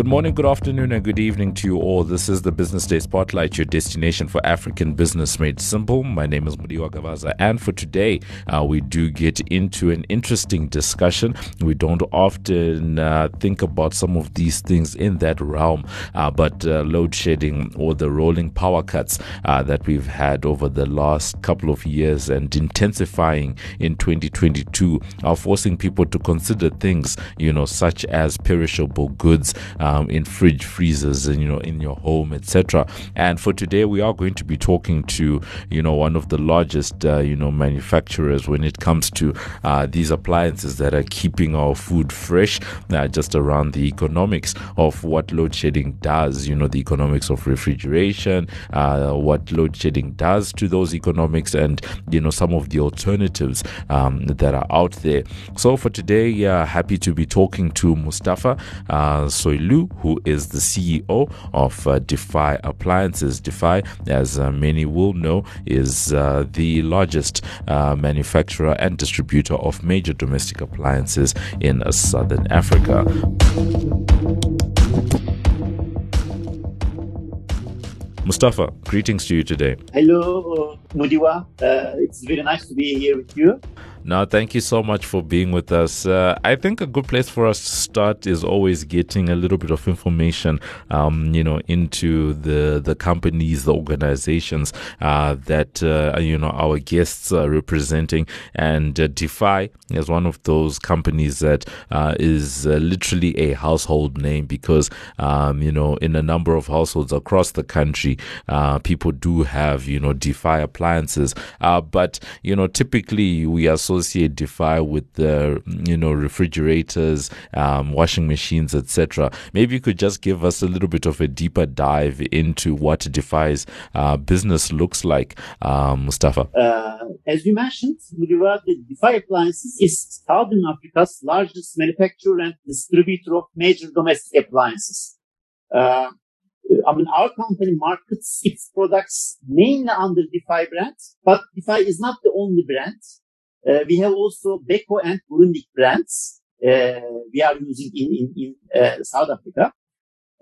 Good morning, good afternoon, and good evening to you all. This is the Business Day Spotlight, your destination for African business made simple. My name is Mudiwa Gavaza, and for today, uh, we do get into an interesting discussion. We don't often uh, think about some of these things in that realm, uh, but uh, load shedding or the rolling power cuts uh, that we've had over the last couple of years and intensifying in 2022 are forcing people to consider things, you know, such as perishable goods um, in fridge freezers and you know in your home etc and for today we are going to be talking to you know one of the largest uh, you know manufacturers when it comes to uh, these appliances that are keeping our food fresh uh, just around the economics of what load shedding does you know the economics of refrigeration uh, what load shedding does to those economics and you know some of the alternatives um, that are out there. So for today uh, happy to be talking to Mustafa uh, Soylu Who is the CEO of uh, Defy Appliances. Defy, as uh, many will know, is uh, the largest uh, manufacturer and distributor of major domestic appliances in uh, southern Africa. Mustafa, greetings to you today. Hello, Mudiwa. Uh, it's very nice to be here with you. Now, thank you so much for being with us. Uh, I think a good place for us to start is always getting a little bit of information, um, you know, into the the companies, the organizations uh, that uh, you know our guests are representing. And uh, Defy is one of those companies that uh, is uh, literally a household name because um, you know in a number of households across the country, people do have you know Defy appliances, but you know typically we are associate Defy with the you know refrigerators, um, washing machines, etc. Maybe you could just give us a little bit of a deeper dive into what Defy's uh, business looks like, um, Mustafa. Uh, as you mentioned, Defy Appliances is Southern Africa's largest manufacturer and distributor of major domestic appliances. Uh, I mean, our company markets its products mainly under Defy brand, but Defy is not the only brand. Uh, we have also Beko and Grundig brands uh, we are using in, in, in uh, South Africa.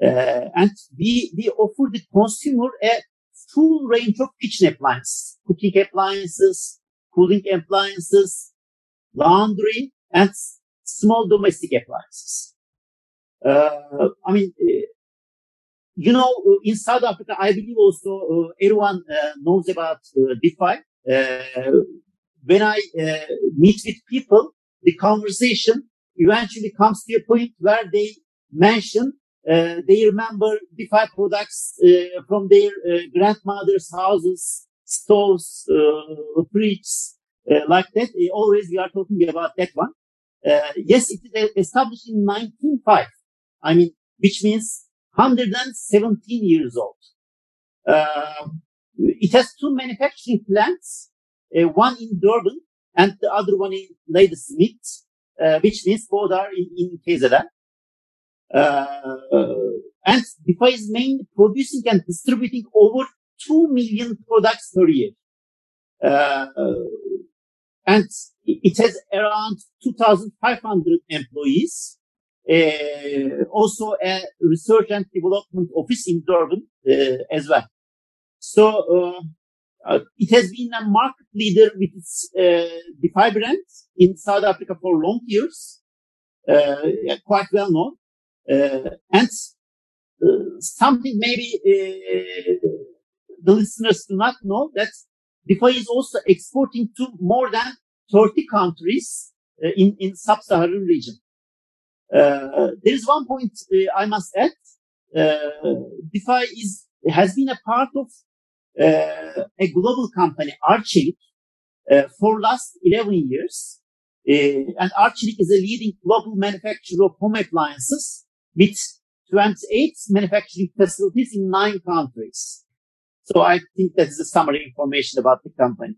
and we, we offer the consumer a full range of kitchen appliances, cooking appliances, cooling appliances, laundry, and small domestic appliances. Uh, I mean, uh, you know, in South Africa, I believe also uh, everyone knows about Defy when I uh, meet with people, the conversation eventually comes to a point where they mention uh, they remember Defy products uh, from their uh, grandmother's houses, stoves, uh, fridges, uh, like that. always we are talking about that one. yes, it is established in 1905. I mean, which means 117 years old. it has two manufacturing plants uh, one in Durban and the other one in Ladysmith, uh, which means both are in, in KZN. Uh, and Defy is mainly producing and distributing over 2 million products per year. Uh, and it has around 2,500 employees. Uh, also a research and development office in Durban uh, as well. So uh, it has been a market leader with its uh, Defy brand in South Africa for long years, uh, quite well known. Uh, and uh, something maybe uh, the listeners do not know that Defy is also exporting to more than 30 countries uh, in, in sub-Saharan region. there is one point I must add. Defy is has been a part of uh, a global company, Arçelik, uh, for last 11 years. Uh, and Arçelik is a leading global manufacturer of home appliances with 28 manufacturing facilities in nine countries. So I think that's the summary information about the company.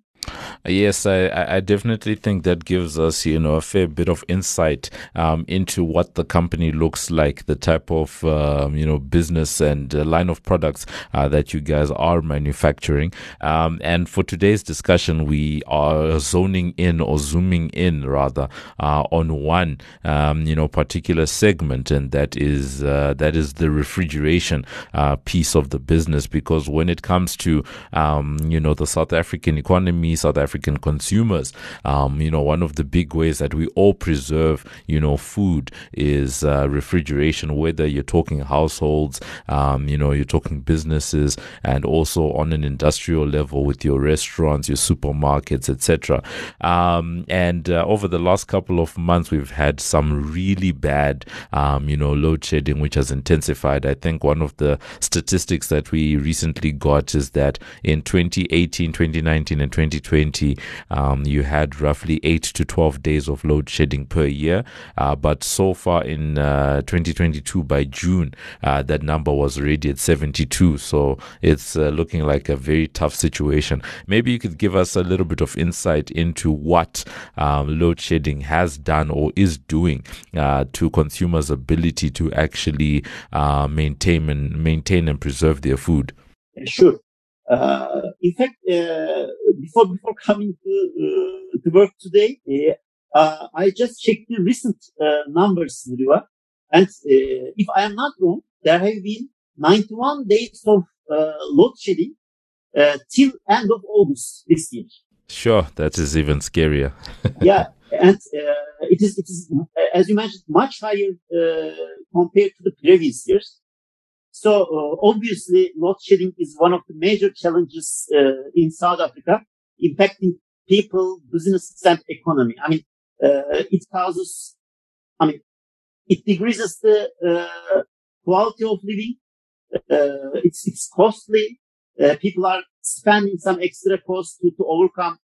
Yes, I, I definitely think that gives us, you know, a fair bit of insight um, into what the company looks like, the type of, um, you know, business and uh, line of products uh, that you guys are manufacturing. Um, and for today's discussion, we are zoning in or zooming in rather uh, on one, um, you know, particular segment, and that is uh, that is the refrigeration uh, piece of the business. Because when it comes to, um, you know, the South African economy, South African African consumers. Um, you know, one of the big ways that we all preserve, you know, food is uh, refrigeration, whether you're talking households, um, you know, you're talking businesses, and also on an industrial level with your restaurants, your supermarkets, etc. Um, and uh, over the last couple of months, we've had some really bad, um, you know, load shedding, which has intensified. I think one of the statistics that we recently got is that in 2018, 2019, and 2020, um, you had roughly 8 to 12 days of load shedding per year. Uh, but so far in uh, 2022, by June, uh, that number was already at 72. So it's uh, looking like a very tough situation. Maybe you could give us a little bit of insight into what um, load shedding has done or is doing uh, to consumers' ability to actually uh, maintain and maintain and preserve their food. Sure. Uh, in fact, uh, before before coming to uh, to work today, uh, I just checked the recent uh, numbers, Riva, and if I am not wrong, there have been 91 days of load shedding till end of August this year. Sure, that is even scarier. yeah, and uh, it is it is as you mentioned much higher uh, compared to the previous years. So uh, obviously, load shedding is one of the major challenges uh, in South Africa, impacting people, businesses, and economy. I mean, uh, it causes, I mean, it decreases the uh, quality of living. Uh, it's it's costly. Uh, people are spending some extra cost to, to overcome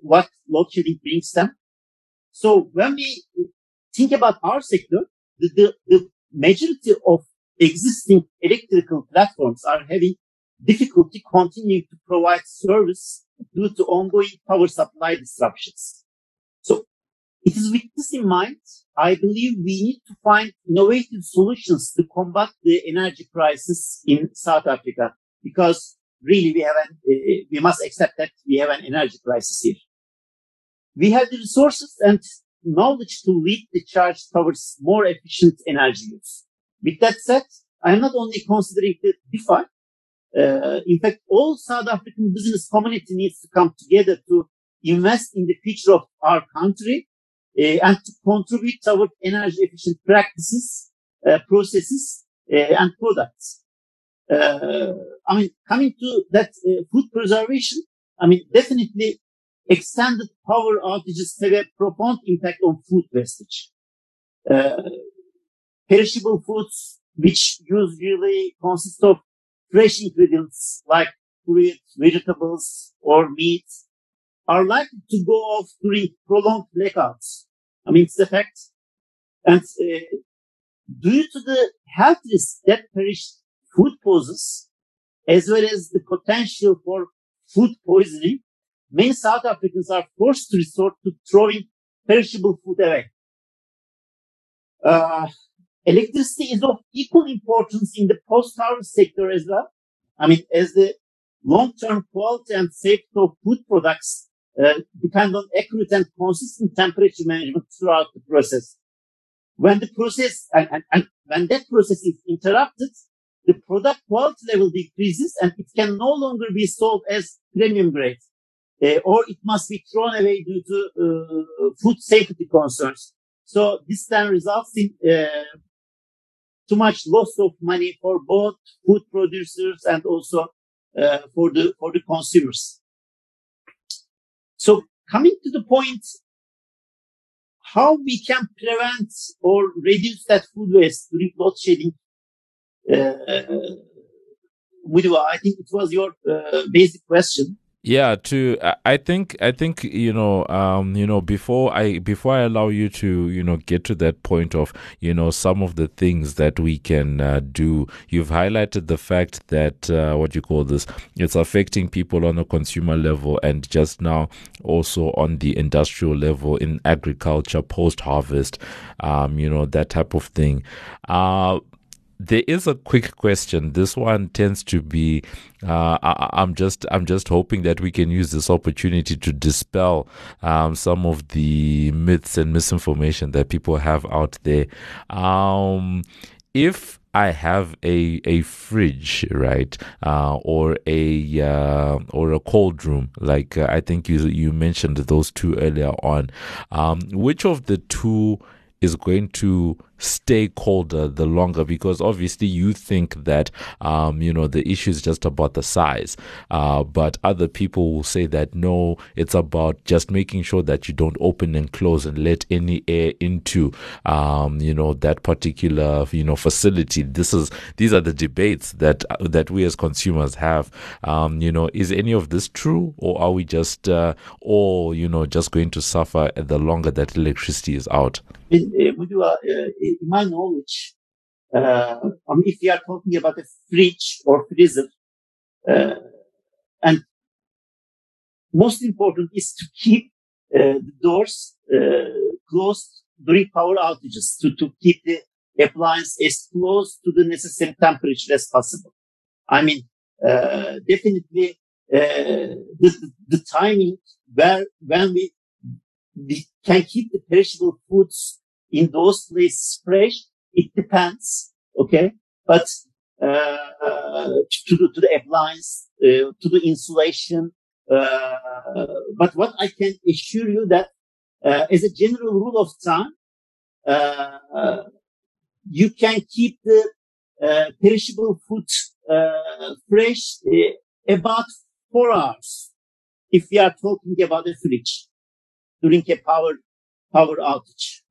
what load shedding brings them. So when we think about our sector, the, the, the majority of existing electrical platforms are having difficulty continuing to provide service due to ongoing power supply disruptions. So it is with this in mind, I believe we need to find innovative solutions to combat the energy crisis in South Africa because really we have an, uh, we must accept that we have an energy crisis here. We have the resources and knowledge to lead the charge towards more efficient energy use. With that said, I am not only considering the Defy. Uh, in fact, all South African business community needs to come together to invest in the future of our country uh, and to contribute toward energy efficient practices, uh, processes, uh, and products. Uh, I mean, coming to that uh, food preservation, I mean, definitely extended power outages have a profound impact on food wastage. Uh, perishable foods, which usually consist of fresh ingredients like fruit, vegetables, or meat, are likely to go off during prolonged blackouts. I mean, it's a fact. And uh, due to the health risks that perished food poses, as well as the potential for food poisoning, many South Africans are forced to resort to throwing perishable food away. Uh, electricity is of equal importance in the post-harvest sector as well. I mean, as the long-term quality and safety of food products uh, depend on accurate and consistent temperature management throughout the process. When the process and, and, and when that process is interrupted, the product quality level decreases and it can no longer be sold as premium grade uh, or it must be thrown away due to uh, food safety concerns. So this then results in uh, too much loss of money for both food producers and also for the for the consumers. So coming to the point, how we can prevent or reduce that food waste during load shedding. Uh, I think it was your basic question. Yeah, to I think I think you know um you know before I before I allow you to you know get to that point of you know some of the things that we can uh, do. You've highlighted the fact that uh, what you call this it's affecting people on a consumer level and just now also on the industrial level in agriculture post harvest, um you know that type of thing. Uh there is a quick question. This one tends to be. Uh, I, am just I'm just hoping that we can use this opportunity to dispel um, some of the myths and misinformation that people have out there. Um, if I have a a fridge, right, uh, or a uh, or a cold room. Like uh, I think you you mentioned those two earlier on. Um, which of the two is going to stay colder the longer because obviously you think that um, you know the issue is just about the size. Uh, but other people will say that no it's about just making sure that you don't open and close and let any air into um, you know that particular you know facility. This is these are the debates that that we as consumers have. Um, you know is any of this true or are we just uh, all you know just going to suffer the longer that electricity is out in my knowledge, uh, I mean, if we are talking about a fridge or freezer, uh, and most important is to keep uh, the doors uh, closed during power outages to, to keep the appliance as close to the necessary temperature as possible. I mean, uh, definitely uh, the, the timing where when we we can keep the perishable foods in those places fresh. It depends. Okay. But, uh, to, the, to the appliance, uh, to the insulation. Uh, but what I can assure you that, uh, as a general rule of thumb, uh, you can keep the uh, perishable food fresh about four hours if we are talking about a fridge during a power power outage.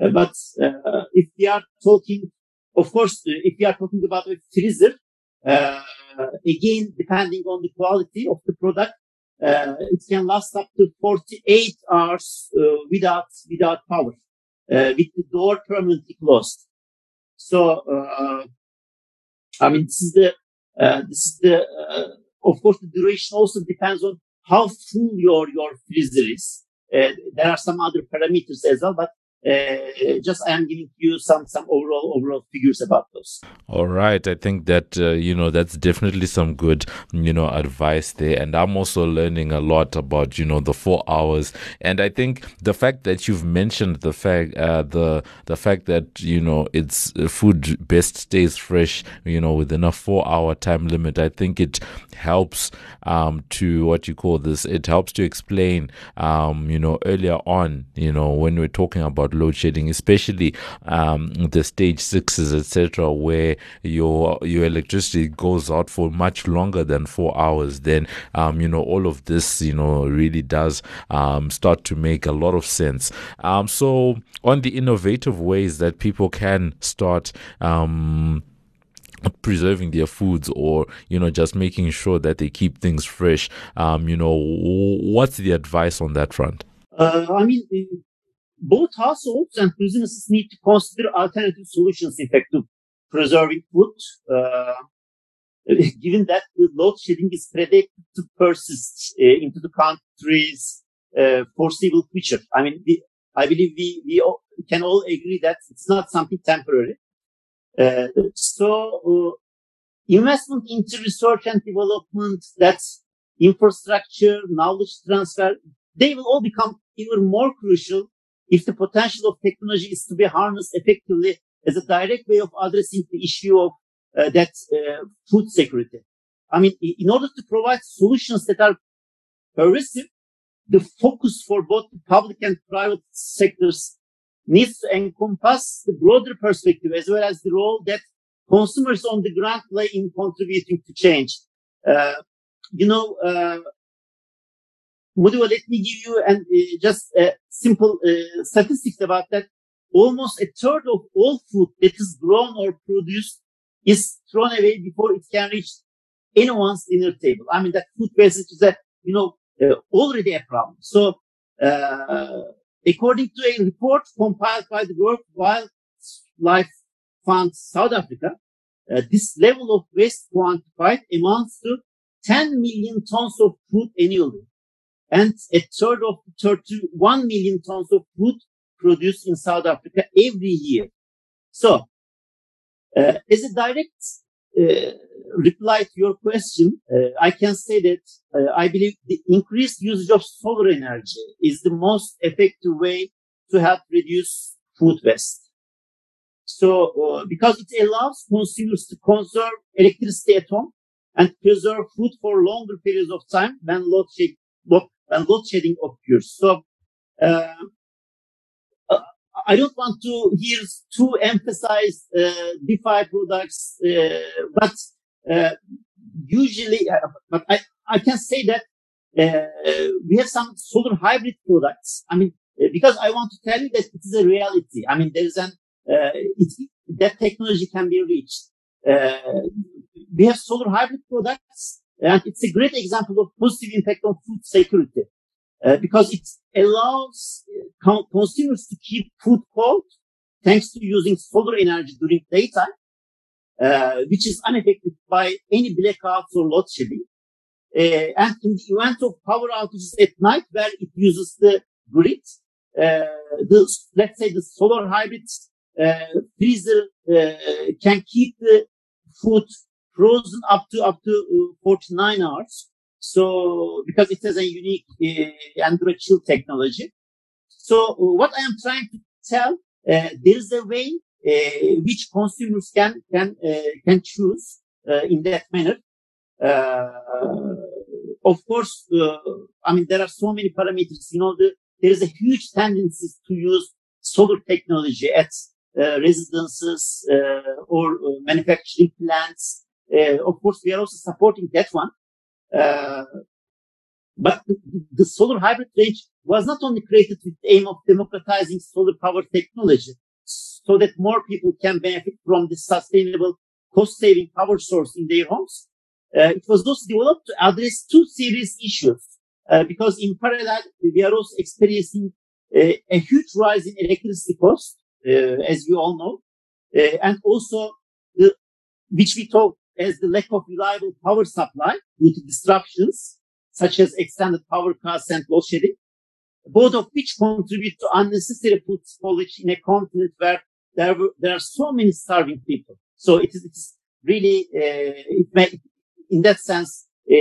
Uh, but uh, if we are talking, of course, uh, if we are talking about a freezer, again, depending on the quality of the product, it can last up to 48 hours without without power, with the door permanently closed. So, I mean, this is the this is the of course, the duration also depends on how full your, your freezer is. Uh, there are some other parameters as well, but uh, just I am giving you some some overall overall figures about those. All right, I think that uh, you know that's definitely some good you know advice there, and I'm also learning a lot about you know the four hours, and I think the fact that you've mentioned the fact uh, the the fact that you know it's uh, food best stays fresh you know within a four hour time limit. I think it helps um, to what you call this. It helps to explain um, you know earlier on you know when we're talking about about load shedding, especially um, the stage sixes, etc., where your your electricity goes out for much longer than four hours. Then um, you know all of this you know really does um, start to make a lot of sense. Um, so on the innovative ways that people can start um, preserving their foods or you know just making sure that they keep things fresh um you know what's the advice on that front uh, i mean both households and businesses need to consider alternative solutions, in fact, to preserving food, uh, given that the load shedding is predicted to persist uh, into the country's uh, foreseeable future. I mean, we, I believe we, we all, can all agree that it's not something temporary. Uh, so, investment into research and development, that's infrastructure, knowledge transfer, they will all become even more crucial if the potential of technology is to be harnessed effectively as a direct way of addressing the issue of uh, that uh, food security. I mean, in order to provide solutions that are pervasive, the focus for both the public and private sectors needs to encompass the broader perspective as well as the role that consumers on the ground play in contributing to change. Uh, you know, uh, Mudiwa, let me give you an, uh, just a simple uh, statistics about that. Almost a third of all food that is grown or produced is thrown away before it can reach anyone's dinner table. I mean, that food waste is a, you know, uh, already a problem. So, uh, according to a report compiled by the World Wildlife Fund South Africa, uh, this level of waste quantified amounts to 10 million tons of food annually. And a third of 31 million tons of food produced in South Africa every year. So, uh, as a direct uh, reply to your question, uh, I can say that uh, I believe the increased usage of solar energy is the most effective way to help reduce food waste. So, uh, because it allows consumers to conserve electricity at home and preserve food for longer periods of time when load, shed, when load shedding occurs. So, uh, I don't want to here to emphasize uh, Defy products, uh, but uh, usually, uh, but I, I can say that uh, we have some solar hybrid products. I mean, uh, because I want to tell you that it is a reality. I mean, there is an it, that technology can be reached. we have solar hybrid products, and it's a great example of positive impact on food security. Uh, because it allows uh, consumers to keep food cold thanks to using solar energy during daytime, uh, which is unaffected by any blackouts or load shedding. Uh, and in the event of power outages at night where it uses the grid, uh, the, let's say the solar hybrid freezer can keep the food frozen up to up to 49 hours so, because it has a unique uh, Android chill technology. So, what I am trying to tell, uh, there is a way uh, which consumers can can uh, can choose uh, in that manner. Uh, of course, I mean there are so many parameters. You know, the, there is a huge tendency to use solar technology at residences or manufacturing plants. Of course, we are also supporting that one. Uh, but the solar hybrid range was not only created with the aim of democratizing solar power technology so that more people can benefit from the sustainable cost-saving power source in their homes. Uh, it was also developed to address two serious issues uh, because in parallel we are also experiencing uh, a huge rise in electricity costs, uh, as we all know, uh, and also which we talk as the lack of reliable power supply due to disruptions such as extended power cuts and load shedding, both of which contribute to unnecessary food spoilage in a continent where there, were, there are so many starving people. So it is, it is really, uh, it may, in that sense, uh,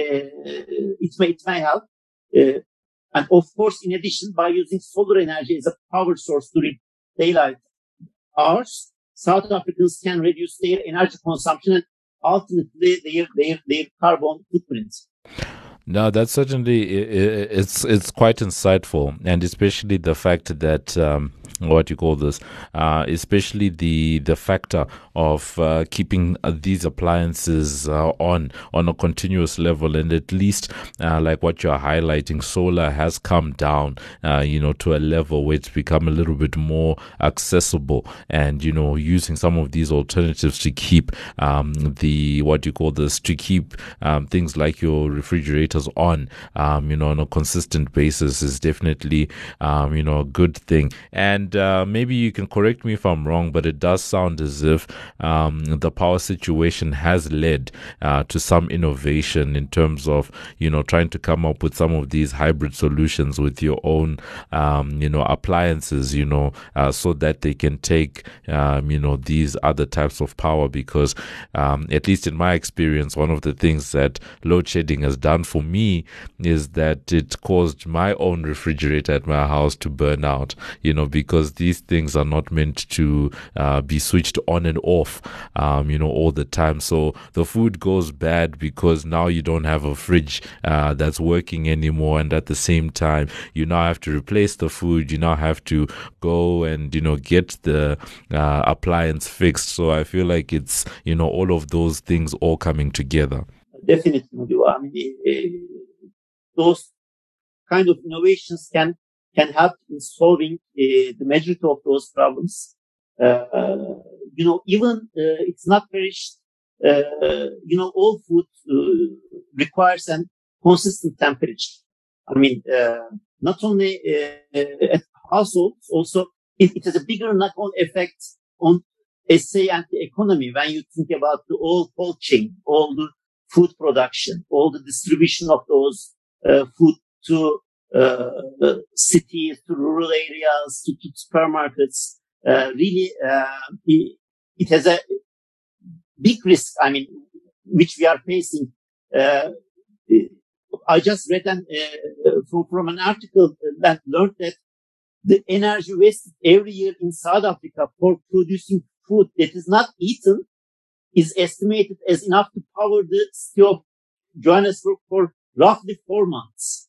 it may, it may help. Uh, and of course, in addition, by using solar energy as a power source during daylight hours, South Africans can reduce their energy consumption and ultimately their their their carbon footprint. No, that's certainly it's it's quite insightful, and especially the fact that um, what you call this, uh, especially the the factor of uh, keeping uh, these appliances uh, on on a continuous level, and at least uh, like what you're highlighting, solar has come down, you know, to a level where it's become a little bit more accessible, and you know, using some of these alternatives to keep um, the what you call this to keep um, things like your refrigerators on, um, you know, on a consistent basis is definitely um, you know a good thing, and and uh, maybe you can correct me if I'm wrong, but it does sound as if um, the power situation has led uh, to some innovation in terms of you know trying to come up with some of these hybrid solutions with your own um, you know appliances, you know, uh, so that they can take um, you know these other types of power. Because um, at least in my experience, one of the things that load shedding has done for me is that it caused my own refrigerator at my house to burn out. You know because these things are not meant to uh, be switched on and off, um, you know, all the time. So the food goes bad because now you don't have a fridge uh, that's working anymore, and at the same time, you now have to replace the food. You now have to go and you know get the uh, appliance fixed. So I feel like it's you know all of those things all coming together. Definitely, I mean, uh, those kind of innovations can can help in solving uh, the majority of those problems. Uh, you know, even uh, it's not very uh, you know, all food requires a consistent temperature. I mean, not only at households, also it, it has a bigger knock-on effect on SA and the economy when you think about the whole cold chain, all the food production, all the distribution of those uh, food to uh, cities, to rural areas, to, to supermarkets. Uh, really, it, it, has a big risk. I mean, which we are facing. I just read an, from, from an article that learned that the energy wasted every year in South Africa for producing food that is not eaten is estimated as enough to power the city of Johannesburg for roughly four months.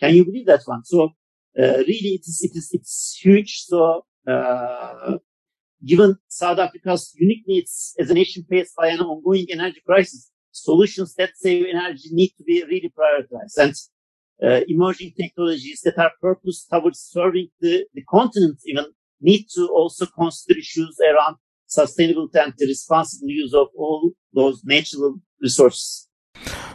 Can you believe that one? So uh, really, it is it is it's huge. So uh, given South Africa's unique needs as a nation faced by an ongoing energy crisis, solutions that save energy need to be really prioritized. And uh, emerging technologies that are purposed towards serving the, the continent even need to also consider issues around sustainability and the responsible use of all those natural resources.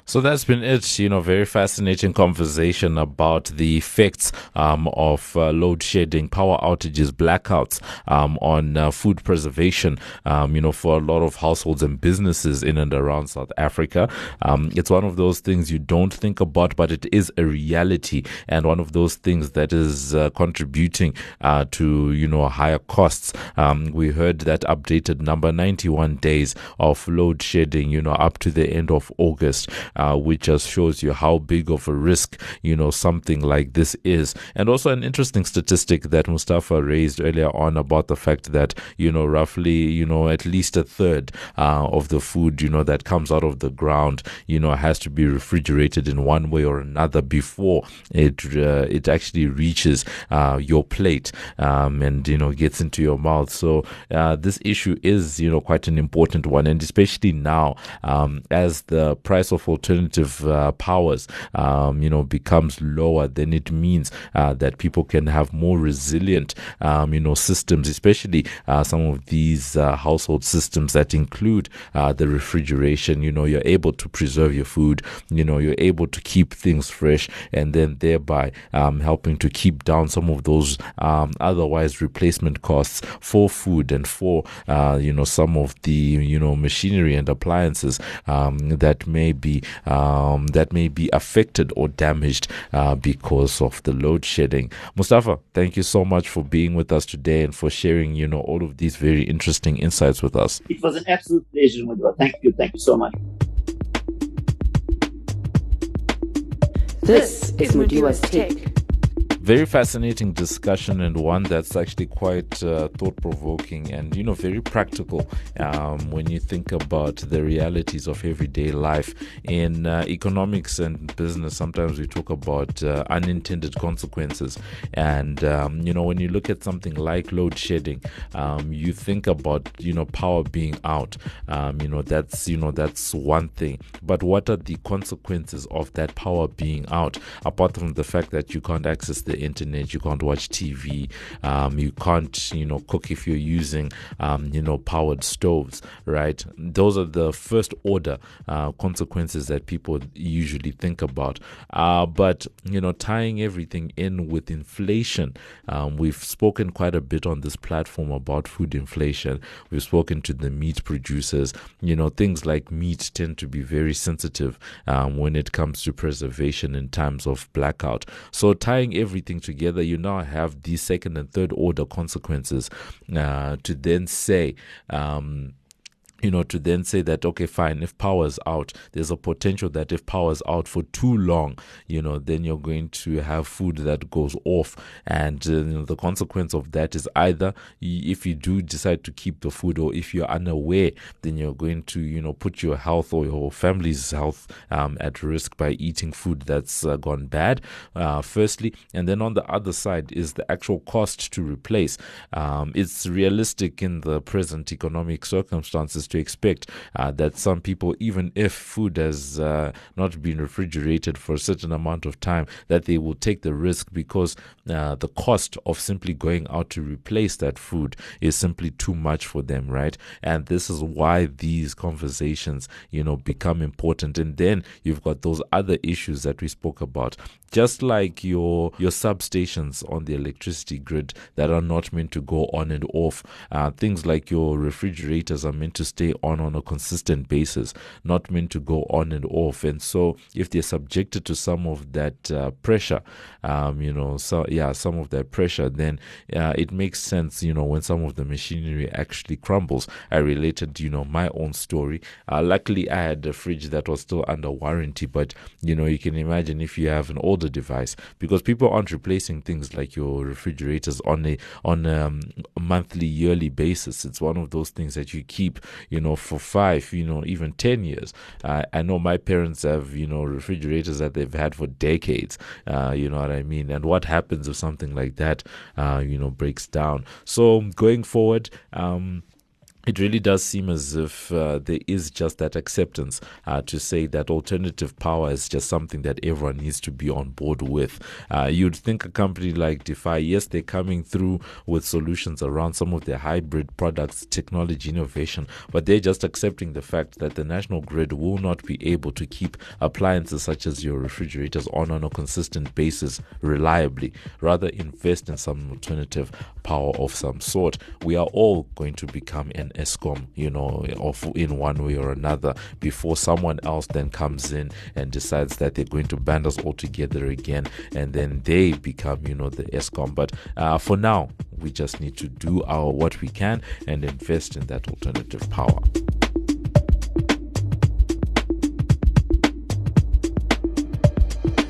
So that's been it. You know, very fascinating conversation about the effects um, of uh, load shedding, power outages, blackouts um, on uh, food preservation. Um, you know, for a lot of households and businesses in and around South Africa, um, it's one of those things you don't think about, but it is a reality, and one of those things that is uh, contributing uh, to you know higher costs. Um, we heard that updated number: 91 days of load shedding. You know, up to the end of August uh, which just shows you how big of a risk, you know, something like this is. And also an interesting statistic that Mustafa raised earlier on about the fact that, you know, roughly, you know, at least a third uh, of the food, you know, that comes out of the ground, you know, has to be refrigerated in one way or another before it uh, it actually reaches uh, your plate um, and, you know, gets into your mouth. So uh, this issue is, you know, quite an important one. And especially now, um, as the price of alternative uh, powers, um, you know, becomes lower, then it means uh, that people can have more resilient, um, you know, systems, especially uh, some of these uh, household systems that include uh, the refrigeration. You know, you're able to preserve your food. You know, you're able to keep things fresh, and then thereby um, helping to keep down some of those um, otherwise replacement costs for food and for uh, you know some of the you know machinery and appliances um, that may be um, that may be affected or damaged uh, because of the load shedding. Mustafa, thank you so much for being with us today and for sharing, you know, all of these very interesting insights with us. It was an absolute pleasure, Mudwa. Thank you. Thank you so much. This is Mudiwa's Take very fascinating discussion and one that's actually quite uh, thought provoking and you know very practical um, when you think about the realities of everyday life in uh, economics and business. Sometimes we talk about uh, unintended consequences and um, you know when you look at something like load shedding um, you think about you know power being out. Um, you know that's you know that's one thing. But what are the consequences of that power being out apart from the fact that you can't access the internet, you can't watch TV, um, you can't, you know, cook if you're using, um, you know, powered stoves, right? Those are the first order uh, consequences that people usually think about. Uh, but, you know, tying everything in with inflation, um, we've spoken quite a bit on this platform about food inflation. We've spoken to the meat producers. You know, things like meat tend to be very sensitive um, when it comes to preservation in times of blackout. So tying everything everything together, you now have these second and third order consequences uh, to then say, um, you know, to then say that, okay, fine, if power is out, there's a potential that if power is out for too long, you know, then you're going to have food that goes off. And uh, you know, the consequence of that is either if you do decide to keep the food or if you're unaware, then you're going to, you know, put your health or your family's health um, at risk by eating food that's uh, gone bad, uh, firstly. And then on the other side is the actual cost to replace. Um, it's realistic in the present economic circumstances to expect uh, that some people, even if food has uh, not been refrigerated for a certain amount of time, that they will take the risk because uh, the cost of simply going out to replace that food is simply too much for them, right? And this is why these conversations, you know, become important. And then you've got those other issues that we spoke about just like your your substations on the electricity grid that are not meant to go on and off. Uh, things like your refrigerators are meant to stay on on a consistent basis not meant to go on and off. And so if they're subjected to some of that uh, pressure um, you know so yeah some of that pressure then uh, it makes sense you know when some of the machinery actually crumbles. I related you know my own story. Uh, luckily i had a fridge that was still under warranty but you know you can imagine if you have an old older device. Because people aren't replacing things like your refrigerators on a on um, a monthly yearly basis. It's one of those things that you keep you know for five you know even 10 years. Uh, i know my parents have you know refrigerators that they've had for decades. Uh, you know what i mean? And what happens if something like that uh, you know breaks down? So going forward um, it really does seem as if uh, there is just that acceptance uh, to say that alternative power is just something that everyone needs to be on board with. Uh, you'd think a company like Defy, yes, they're coming through with solutions around some of their hybrid products, technology innovation, but they're just accepting the fact that the national grid will not be able to keep appliances such as your refrigerators on on a consistent basis reliably. Rather, invest in some alternative power of some sort. We are all going to become an Eskom, you know, of in one way or another before someone else then comes in and decides that they're going to band us all together again and then they become, you know, the Eskom. But uh, for now, we just need to do our what we can and invest in that alternative power.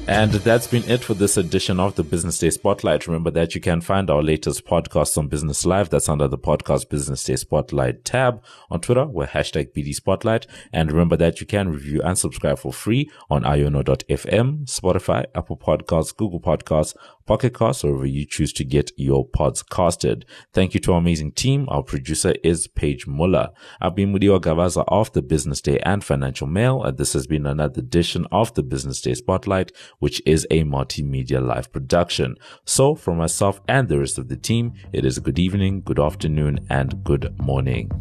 And that's been it for this edition of the Business Day Spotlight. Remember that you can find our latest podcasts on Business Live. That's under the podcast Business Day Spotlight tab. On Twitter, we're hashtag BD Spotlight. And remember that you can review and subscribe for free on iono.fm, Spotify, Apple Podcasts, Google Podcasts, Pocket Casts, or wherever you choose to get your pods casted. Thank you to our amazing team. Our producer is Paige Muller. I've been Mudiwa Gavaza of the Business Day and Financial Mail. And this has been another edition of the Business Day Spotlight which is a multimedia live production. So, for myself and the rest of the team, it is good evening, good afternoon, and good morning.